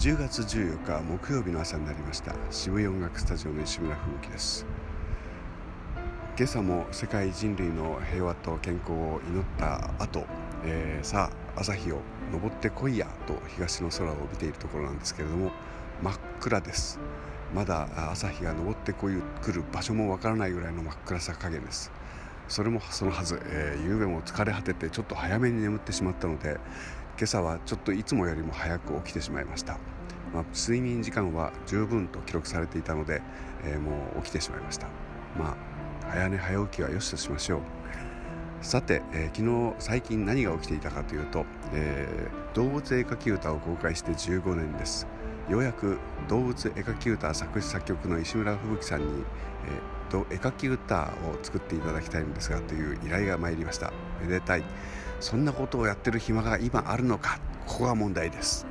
10月14日木曜日の朝になりました。渋谷音楽スタジオの石村吹雪です。今朝も世界人類の平和と健康を祈った後、えー、さあ朝日を昇ってこいやと東の空を見ているところなんですけれども真っ暗です。まだ朝日が昇ってこい来る場所もわからないぐらいの真っ暗さ加減です。それもそのはず、えー、夕べも疲れ果ててちょっと早めに眠ってしまったので今朝はちょっといつもよりも早く起きてしまいました、まあ、睡眠時間は十分と記録されていたので、えー、もう起きてしまいました。まあ早寝早起きはよしとしましょう。さて、えー、昨日最近何が起きていたかというと、えー、動物絵描き歌を公開して15年です。ようやく動物絵描き歌作詞作曲の石村吹雪さんに、えー、絵描き歌を作っていただきたいんですがという依頼が参りました。めでたい。そんなことをやってる暇が今あるのか。ここが問題です。